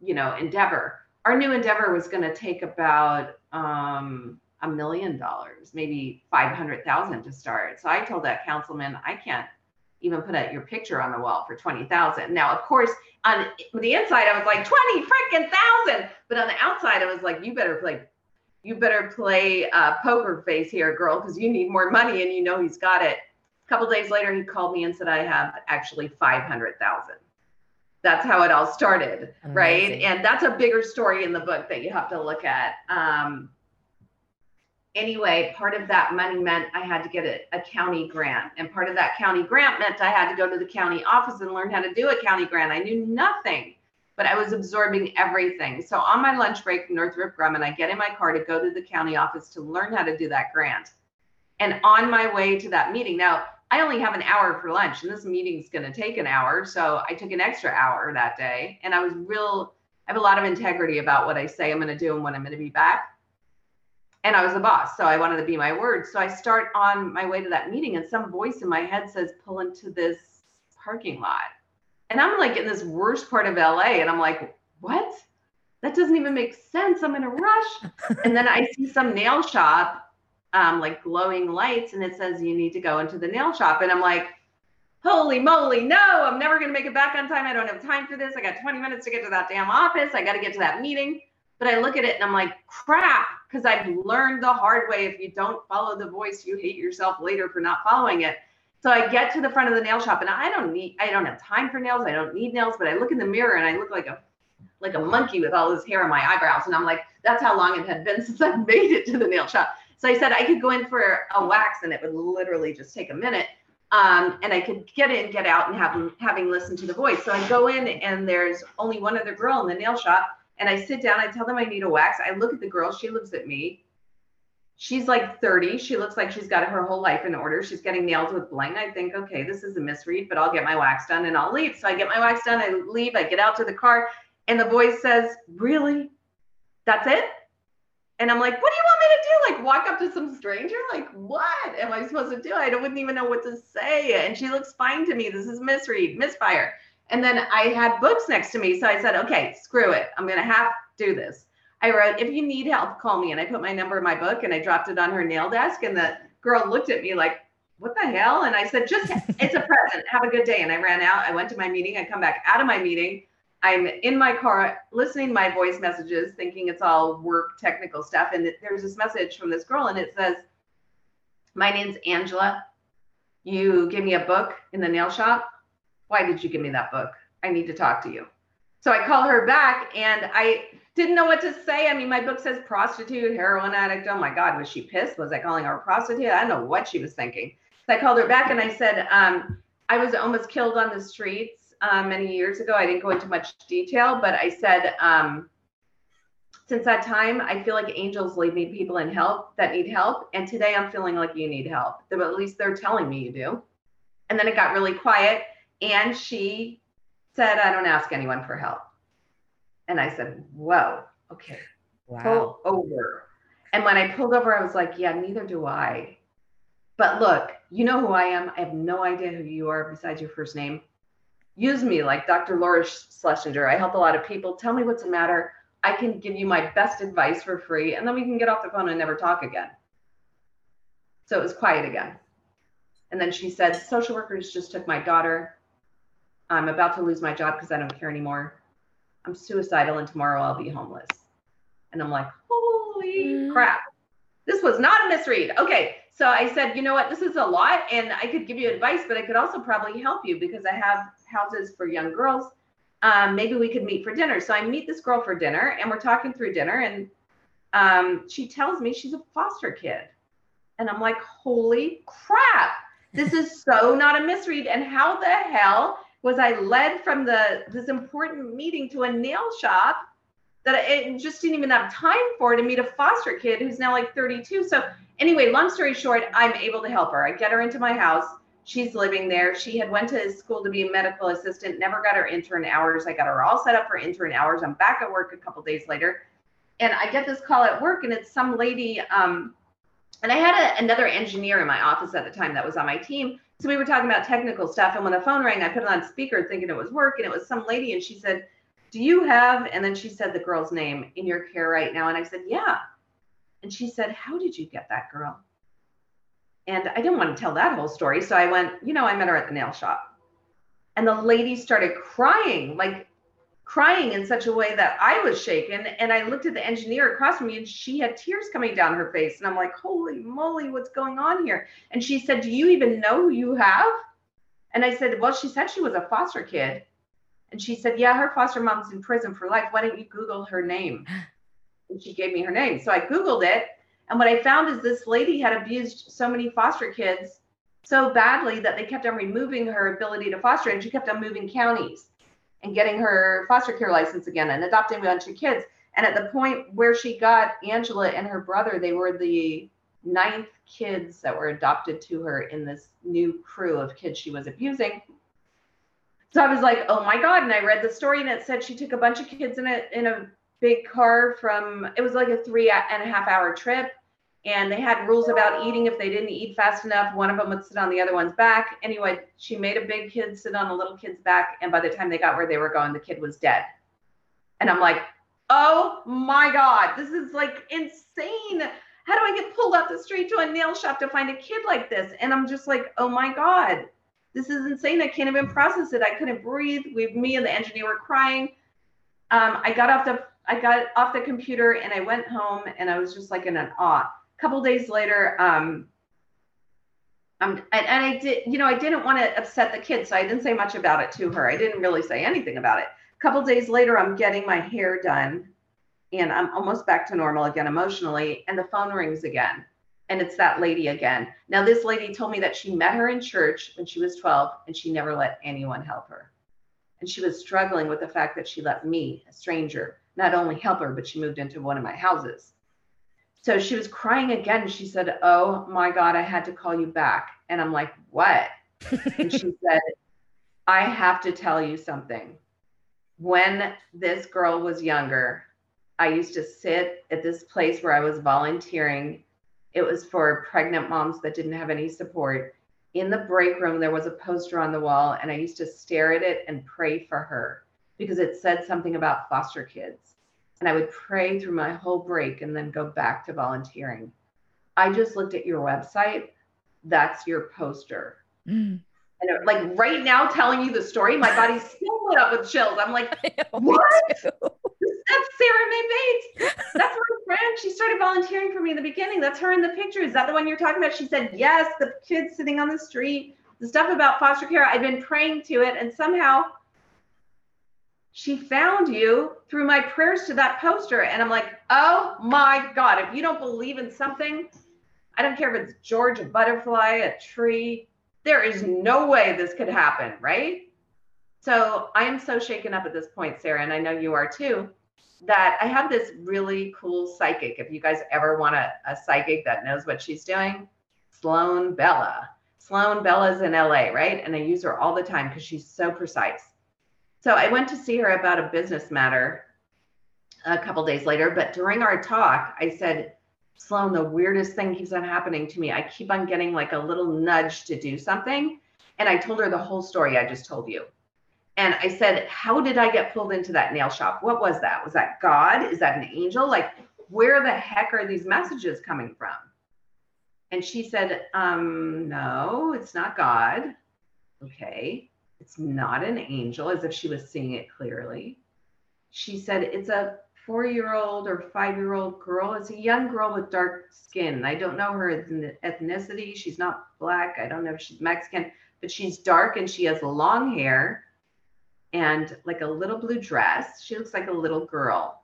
you know, endeavor. Our new endeavor was going to take about um, a million dollars, maybe 500,000 to start. So I told that councilman, I can't even put out your picture on the wall for 20,000. Now, of course, on the inside, I was like, 20 freaking thousand. But on the outside, I was like, you better play, you better play uh, poker face here, girl, because you need more money and you know he's got it. A couple days later, he called me and said, I have actually 500,000. That's how it all started, Amazing. right? And that's a bigger story in the book that you have to look at. Um, anyway, part of that money meant I had to get a, a, county grant. And part of that county grant meant I had to go to the county office and learn how to do a county grant. I knew nothing, but I was absorbing everything. So on my lunch break from Northrop Grumman, I get in my car to go to the county office to learn how to do that grant. And on my way to that meeting, now I only have an hour for lunch, and this meeting's going to take an hour. So I took an extra hour that day. And I was real, I have a lot of integrity about what I say I'm going to do and when I'm going to be back and I was the boss, so I wanted to be my word. So I start on my way to that meeting, and some voice in my head says, "Pull into this parking lot," and I'm like in this worst part of LA, and I'm like, "What? That doesn't even make sense. I'm in a rush." and then I see some nail shop, um, like glowing lights, and it says you need to go into the nail shop, and I'm like. Holy moly, no, I'm never gonna make it back on time. I don't have time for this. I got 20 minutes to get to that damn office. I gotta get to that meeting. But I look at it and I'm like, crap, because I've learned the hard way. If you don't follow the voice, you hate yourself later for not following it. So I get to the front of the nail shop and I don't need, I don't have time for nails. I don't need nails, but I look in the mirror and I look like a, like a monkey with all this hair on my eyebrows. And I'm like, that's how long it had been since I made it to the nail shop. So I said I could go in for a wax and it would literally just take a minute. Um, and I could get in, get out, and have having listened to the voice. So I go in, and there's only one other girl in the nail shop, and I sit down, I tell them I need a wax. I look at the girl, she looks at me. She's like 30. She looks like she's got her whole life in order. She's getting nails with bling. I think, okay, this is a misread, but I'll get my wax done and I'll leave. So I get my wax done, I leave, I get out to the car, and the voice says, Really? That's it? And I'm like, what do you want me to do? Like walk up to some stranger? Like, what am I supposed to do? I wouldn't even know what to say. And she looks fine to me. This is misread, misfire. And then I had books next to me. So I said, okay, screw it. I'm going to have to do this. I wrote, if you need help, call me. And I put my number in my book and I dropped it on her nail desk. And the girl looked at me like, what the hell? And I said, just, it's a present. Have a good day. And I ran out. I went to my meeting. I come back out of my meeting. I'm in my car listening to my voice messages, thinking it's all work technical stuff. And there's this message from this girl, and it says, My name's Angela. You gave me a book in the nail shop. Why did you give me that book? I need to talk to you. So I call her back and I didn't know what to say. I mean, my book says prostitute, heroin addict. Oh my God, was she pissed? Was I calling her a prostitute? I don't know what she was thinking. So I called her back and I said, um, I was almost killed on the streets uh, many years ago. I didn't go into much detail, but I said, um, since that time, I feel like angels lead me people in help that need help. And today I'm feeling like you need help. At least they're telling me you do. And then it got really quiet. And she said, I don't ask anyone for help. And I said, Whoa, okay. Wow. Pull over. And when I pulled over, I was like, Yeah, neither do I. But look, you know who I am. I have no idea who you are besides your first name. Use me like Dr. Laura Schlesinger. I help a lot of people. Tell me what's the matter. I can give you my best advice for free, and then we can get off the phone and never talk again. So it was quiet again. And then she said, Social workers just took my daughter. I'm about to lose my job because I don't care anymore. I'm suicidal and tomorrow I'll be homeless. And I'm like, holy mm. crap. This was not a misread. Okay. So I said, you know what? This is a lot and I could give you advice, but I could also probably help you because I have houses for young girls. Um, maybe we could meet for dinner. So I meet this girl for dinner and we're talking through dinner and um, she tells me she's a foster kid. And I'm like, holy crap. This is so not a misread. And how the hell was I led from the this important meeting to a nail shop that I just didn't even have time for to meet a foster kid who's now like 32. So anyway, long story short, I'm able to help her. I get her into my house. She's living there. She had went to school to be a medical assistant, never got her intern hours. I got her all set up for intern hours. I'm back at work a couple days later. And I get this call at work, and it's some lady. Um, and I had a, another engineer in my office at the time that was on my team so we were talking about technical stuff. And when the phone rang, I put it on speaker thinking it was work. And it was some lady. And she said, Do you have, and then she said the girl's name in your care right now. And I said, Yeah. And she said, How did you get that girl? And I didn't want to tell that whole story. So I went, You know, I met her at the nail shop. And the lady started crying, like crying in such a way that I was shaken. And I looked at the engineer across from me and she had tears coming down her face. And I'm like, holy moly, what's going on here? And she said, Do you even know who you have? And I said, Well, she said she was a foster kid. And she said, Yeah, her foster mom's in prison for life. Why don't you Google her name? And she gave me her name. So I Googled it. And what I found is this lady had abused so many foster kids so badly that they kept on removing her ability to foster and she kept on moving counties and getting her foster care license again and adopting a bunch of kids. And at the point where she got Angela and her brother, they were the ninth kids that were adopted to her in this new crew of kids she was abusing. So I was like, oh my God. And I read the story and it said she took a bunch of kids in a in a big car from it was like a three and a half hour trip. And they had rules about eating. If they didn't eat fast enough one of them would sit on the other one's back. Anyway she made a big kid sit on a little kid's back and by the time they got where they were going the kid was dead. And i'm like oh my god this is like insane. How do i get pulled up the street to a nail shop to find a kid like this? And i'm just like oh my god this is insane. I can't even process it. I couldn't breathe. We me and the engineer were crying. Um, i got off the i got off the computer and i went home and i was just like in an awe couple days later, um, um, and, and I did, you know, I didn't want to upset the kids, so I didn't say much about it to her. I didn't really say anything about it. A couple days later, I'm getting my hair done, and I'm almost back to normal again emotionally, and the phone rings again, and it's that lady again. Now, this lady told me that she met her in church when she was 12, and she never let anyone help her, and she was struggling with the fact that she let me, a stranger, not only help her, but she moved into one of my houses. So she was crying again. She said, Oh my God, I had to call you back. And I'm like, What? and she said, I have to tell you something. When this girl was younger, I used to sit at this place where I was volunteering. It was for pregnant moms that didn't have any support. In the break room, there was a poster on the wall, and I used to stare at it and pray for her because it said something about foster kids and I would pray through my whole break and then go back to volunteering. I just looked at your website. That's your poster. Mm. And like right now, telling you the story, my body's still lit up with chills. I'm like, what? That's Sarah Mae Bates. That's my friend. She started volunteering for me in the beginning. That's her in the picture. Is that the one you're talking about? She said, yes, the kids sitting on the street, the stuff about foster care. I've been praying to it. And somehow she found you through my prayers to that poster. And I'm like, oh my God, if you don't believe in something, I don't care if it's George, a butterfly, a tree, there is no way this could happen, right? So I am so shaken up at this point, Sarah, and I know you are too, that I have this really cool psychic. If you guys ever want a, a psychic that knows what she's doing, Sloan Bella. Sloan Bella's in LA, right? And I use her all the time because she's so precise. So I went to see her about a business matter a couple days later. But during our talk, I said, Sloan, the weirdest thing keeps on happening to me. I keep on getting like a little nudge to do something. And I told her the whole story I just told you. And I said, How did I get pulled into that nail shop? What was that? Was that God? Is that an angel? Like, where the heck are these messages coming from? And she said, um, No, it's not God. Okay. It's not an angel, as if she was seeing it clearly. She said, It's a four year old or five year old girl. It's a young girl with dark skin. I don't know her ethnicity. She's not black. I don't know if she's Mexican, but she's dark and she has long hair and like a little blue dress. She looks like a little girl.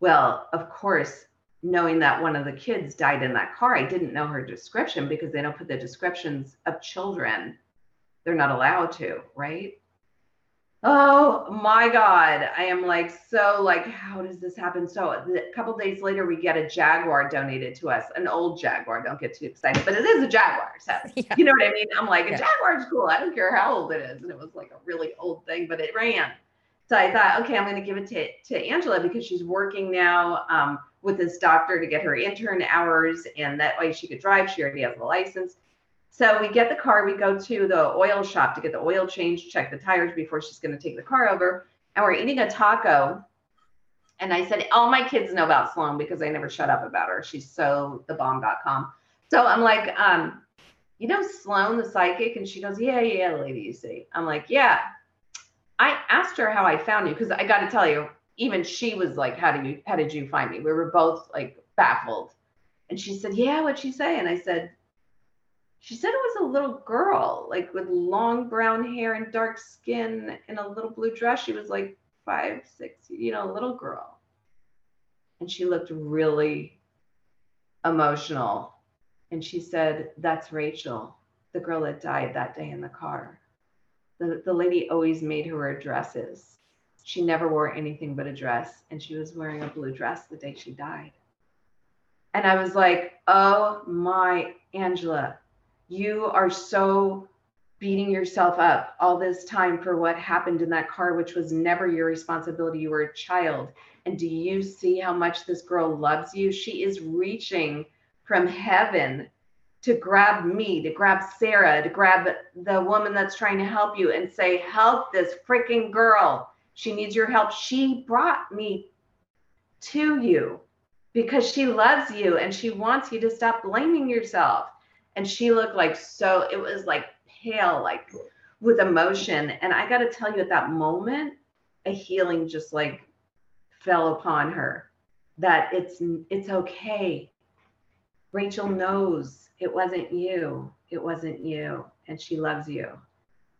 Well, of course, knowing that one of the kids died in that car, I didn't know her description because they don't put the descriptions of children they're not allowed to, right? Oh my God. I am like, so like, how does this happen? So a couple days later, we get a Jaguar donated to us, an old Jaguar. Don't get too excited, but it is a Jaguar. So yeah. you know what I mean? I'm like, a yeah. Jaguar is cool. I don't care how old it is. And it was like a really old thing, but it ran. So I thought, okay, I'm going to give it to, to Angela because she's working now um, with this doctor to get her intern hours. And that way she could drive. She already has a license. So we get the car, we go to the oil shop to get the oil changed, check the tires before she's going to take the car over. And we're eating a taco. And I said, all my kids know about Sloan because I never shut up about her. She's so thebomb.com. So I'm like, um, you know Sloan, the psychic? And she goes, yeah, yeah, lady, you see. I'm like, yeah. I asked her how I found you because I got to tell you, even she was like, how do you, how did you find me? We were both like baffled. And she said, yeah, what'd she say? And I said, she said it was a little girl, like with long brown hair and dark skin and a little blue dress. She was like five, six, you know, a little girl. And she looked really emotional. And she said, That's Rachel, the girl that died that day in the car. The, the lady always made her wear dresses. She never wore anything but a dress. And she was wearing a blue dress the day she died. And I was like, Oh my, Angela, you are so beating yourself up all this time for what happened in that car, which was never your responsibility. You were a child. And do you see how much this girl loves you? She is reaching from heaven to grab me, to grab Sarah, to grab the woman that's trying to help you and say, Help this freaking girl. She needs your help. She brought me to you because she loves you and she wants you to stop blaming yourself. And she looked like so, it was like pale, like with emotion. And I got to tell you, at that moment, a healing just like fell upon her that it's it's okay. Rachel knows it wasn't you. It wasn't you. And she loves you.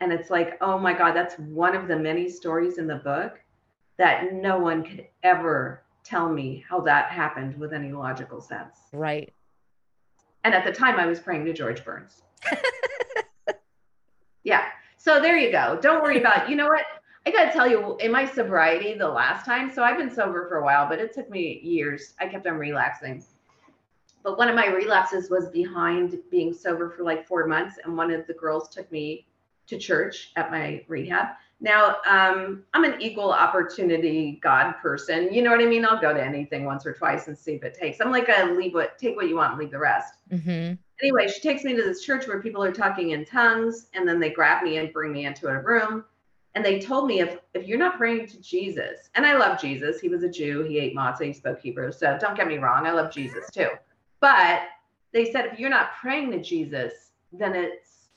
And it's like, oh my God, that's one of the many stories in the book that no one could ever tell me how that happened with any logical sense. Right. And at the time, I was praying to George Burns. yeah. So there you go. Don't worry about, you know what? I got to tell you, in my sobriety the last time, so I've been sober for a while, but it took me years. I kept on relapsing. But one of my relapses was behind being sober for like four months. And one of the girls took me to church at my rehab. Now, um, I'm an equal opportunity God person. You know what I mean? I'll go to anything once or twice and see if it takes. I'm like a leave what, take what you want, and leave the rest. Mm-hmm. Anyway, she takes me to this church where people are talking in tongues, and then they grab me and bring me into a room. And they told me if if you're not praying to Jesus, and I love Jesus, he was a Jew, he ate matzah, he spoke Hebrew. So don't get me wrong, I love Jesus too. But they said if you're not praying to Jesus, then it's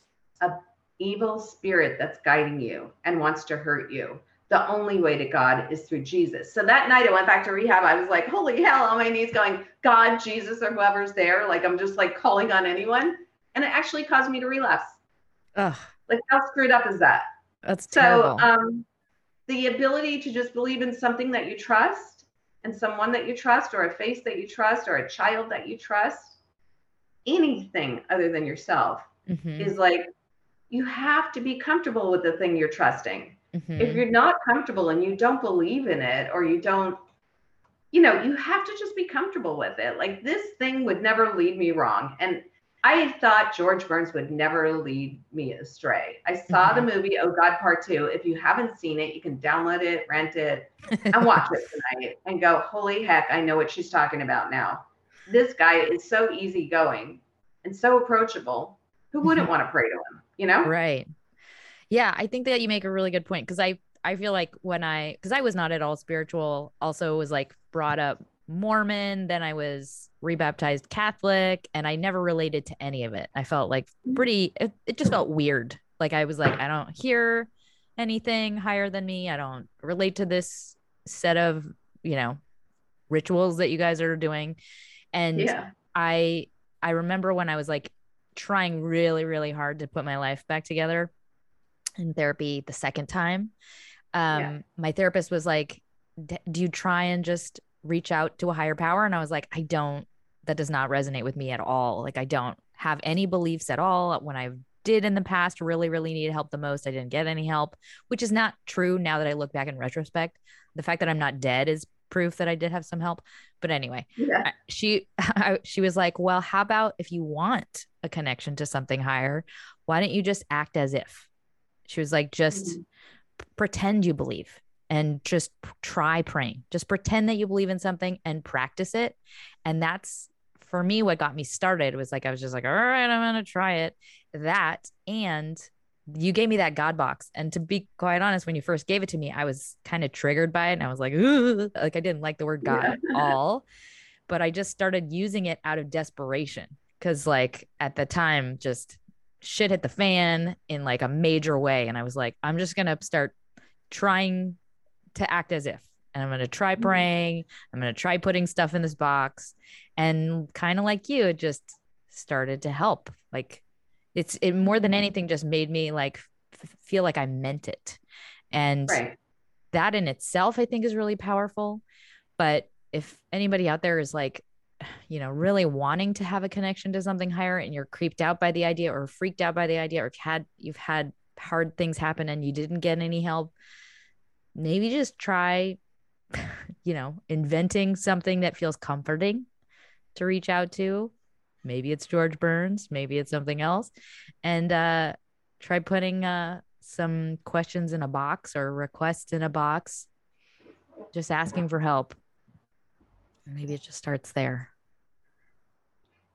a evil spirit that's guiding you and wants to hurt you. The only way to God is through Jesus. So that night I went back to rehab. I was like, holy hell, on my knees going, God, Jesus, or whoever's there. Like I'm just like calling on anyone. And it actually caused me to relapse. Ugh. Like how screwed up is that? That's so um the ability to just believe in something that you trust and someone that you trust or a face that you trust or a child that you trust, anything other than yourself Mhm. is like you have to be comfortable with the thing you're trusting. Mhm. If you're not comfortable and you don't believe in it or you don't, you know, you have to just be comfortable with it. Like this thing would never lead me wrong. And I thought George Burns would never lead me astray. I saw the movie Oh God Part Two. If you haven't seen it, you can download it, rent it, and watch it tonight and go, holy heck, I know what she's talking about now. This guy is so easygoing and so approachable. Who wouldn't want to pray to him? You know? Right. Yeah, I think that you make a really good point because I I feel like when I because I was not at all spiritual, also was like brought up Mormon, then I was rebaptized Catholic, and I never related to any of it. I felt like mm. pretty it, it just felt weird. Like I was like, I don't hear anything higher than me. I don't relate to this set of, you know, rituals that you guys are doing. And Yeah. I I remember when I was like trying really really hard to put my life back together in therapy the second time. Um Yeah. my therapist was like "D- do you try and just reach out to a higher power and I was like I don't that does not resonate with me at all. Like I don't have any beliefs at all when I did in the past really really need help the most I didn't get any help, which is not true now that I look back in retrospect. The fact that I'm not dead is proof that I did have some help. But anyway, Yeah. She I, she was like, "Well, how about if you want a connection to something higher, why don't you just act as if?" She was like, "Just p- pretend you believe and just p- try praying. Just pretend that you believe in something and practice it." And that's for me what got me started was like I was just like, "All right, I'm going to try it." That and you gave me that God box. And to be quite honest, when you first gave it to me, I was kind of triggered by it. And I was like, Ooh, like I didn't like the word God Yeah. at all. But I just started using it out of desperation. Cause like at the time, just shit hit the fan in like a major way. And I was like, I'm just gonna start trying to act as if. And I'm gonna try Mhm. praying. I'm gonna try putting stuff in this box. And kind of like you, it just started to help. Like it's it more than anything just made me like f- feel like I meant it. And Right. that in itself, I think is really powerful. But if anybody out there is like, you know, really wanting to have a connection to something higher and you're creeped out by the idea or freaked out by the idea, or you've had you've had hard things happen and you didn't get any help, maybe just try, you know, inventing something that feels comforting to reach out to. Maybe it's George Burns, maybe it's something else. And uh try putting uh some questions in a box or requests in a box. Just asking for help. Maybe it just starts there.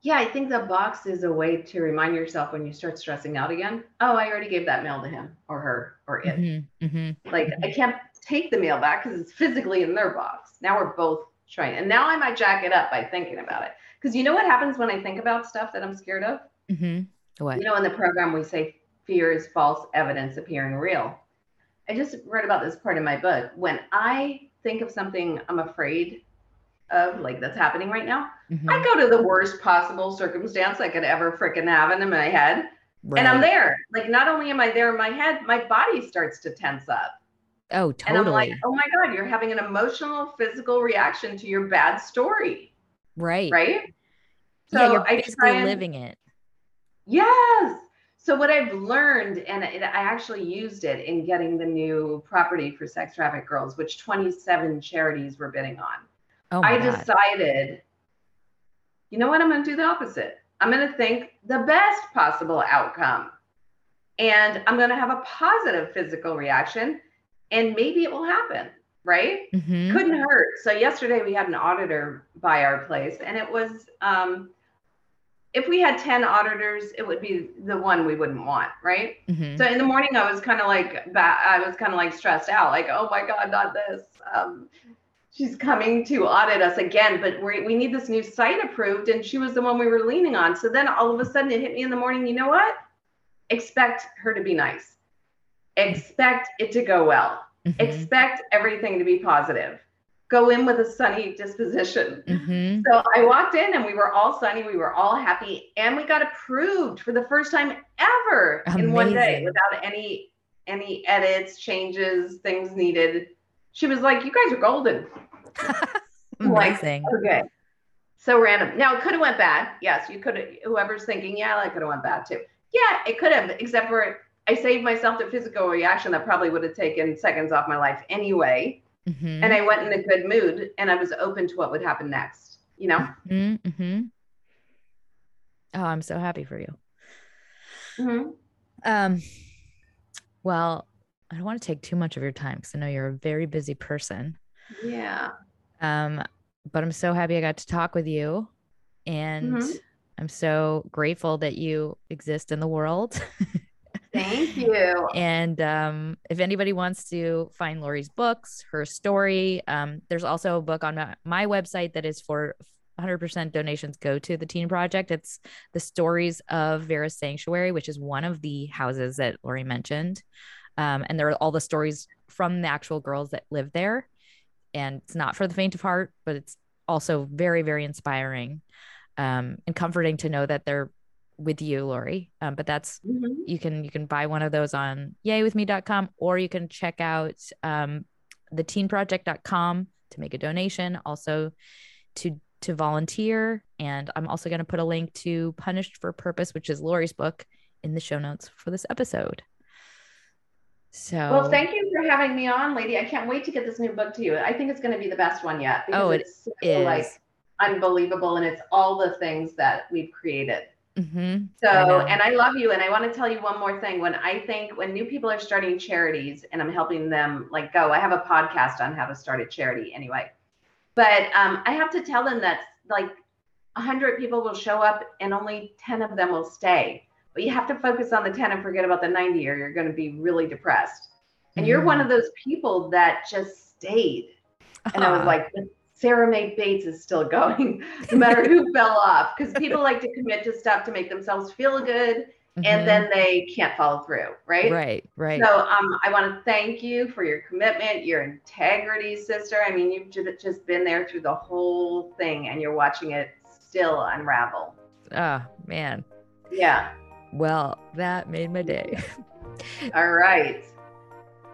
Yeah, I think the box is a way to remind yourself when you start stressing out again. Oh, I already gave that mail to him or her or it. Mm-hmm, mm-hmm. Like I can't take the mail back because it's physically in their box. Now we're both trying, and now I might jack it up by thinking about it. Because you know what happens when I think about stuff that I'm scared of? Mm-hmm. What? You know, in the program we say fear is false evidence appearing real. I just read about this part in my book. When I think of something I'm afraid of, like that's happening right now, Mhm. I go to the worst possible circumstance I could ever freaking have in my head. And I'm there. Like, not only am I there in my head, my body starts to tense up. Oh, totally. And. I'm like, oh my God, you're having an emotional, physical reaction to your bad story. Right. Right. yeah, you're I try and- living it. Yes. So what I've learned, and it, I actually used it in getting the new property for sex trafficked girls, which 27 charities were bidding on. Oh my I God. decided, you know what? I'm going to do the opposite. I'm going to think the best possible outcome. And I'm going to have a positive physical reaction, and maybe it will happen. Right. Mm-hmm. Couldn't hurt. So, yesterday we had an auditor by our place, and it was, um, if we had 10 auditors, it would be the one we wouldn't want. Right. Mhm. So in the morning, I was kind of like, ba- I was kind of like stressed out, like, oh my God, not this. Um, she's coming to audit us again, but we we need this new site approved, and she was the one we were leaning on. So then all of a sudden, it hit me in the morning. You know what? Expect her to be nice. Expect it to go well. Mhm. Expect everything to be positive. Go in with a sunny disposition. Mhm. So I walked in and we were all sunny, we were all happy, and we got approved for the first time ever in one day without any any edits, changes, things needed. She was like, "You guys are golden." Like, Amazing. Okay. So random. Now it could have went bad. Yes, you could have. Whoever's thinking, yeah, that could have went bad too. Yeah, it could have. Except for I saved myself the physical reaction that probably would have taken seconds off my life anyway. Mhm. And I went in a good mood, and I was open to what would happen next. You know. Mhm. Mhm. Oh, I'm so happy for you. Mhm. Um, well, I don't want to take too much of your time because I know you're a very busy person. Yeah. Um, but I'm so happy I got to talk with you, and Mhm. I'm so grateful that you exist in the world. Thank you. and um, if anybody wants to find Lori's books, her story, um, there's also a book on my, my website that is for 100% donations go to the Teen Project. It's the stories of Vera's Sanctuary, which is one of the houses that Lori mentioned. Um, and there are all the stories from the actual girls that live there. And it's not for the faint of heart, but it's also very, very inspiring um, and comforting to know that they're with you, Lori. Um, but that's Mhm. you can you can buy one of those on yaywithme.com or you can check out um, the teenproject.com to make a donation also to to volunteer and i'm also going to put a link to punished for purpose which is lori's book in the show notes for this episode so Well, thank you for having me on, lady. I can't wait to get this new book to you. I think it's going to be the best one yet because Oh, it it's so, is. like unbelievable and it's all the things that we've created. Mhm. So, I and I love you. And I want to tell you one more thing. When I think when new people are starting charities and I'm helping them like go, I have a podcast on how to start a charity anyway. But um, I have to tell them that like 100 people will show up and only 10 of them will stay. But you have to focus on the 10 and forget about the 90 or you're going to be really depressed. And you're one of those people that just stayed. And I was Ah. like, Sarah Mae Bates is still going, no matter who fell off. Because people like to commit to stuff to make themselves feel good Mhm. and then they can't follow through, right? right right So um, I want to thank you for your commitment, your integrity, sister. I mean, you've just been there through the whole thing and you're watching it still unravel. oh man Yeah. well that made my day All right.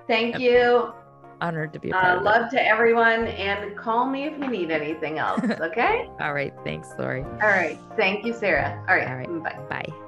Thank you. Honored to be a part Uh, of it. love to everyone and call me if you need anything else. Okay. all right thanks lori All right. Thank you, Sarah. All right. all right Bye. bye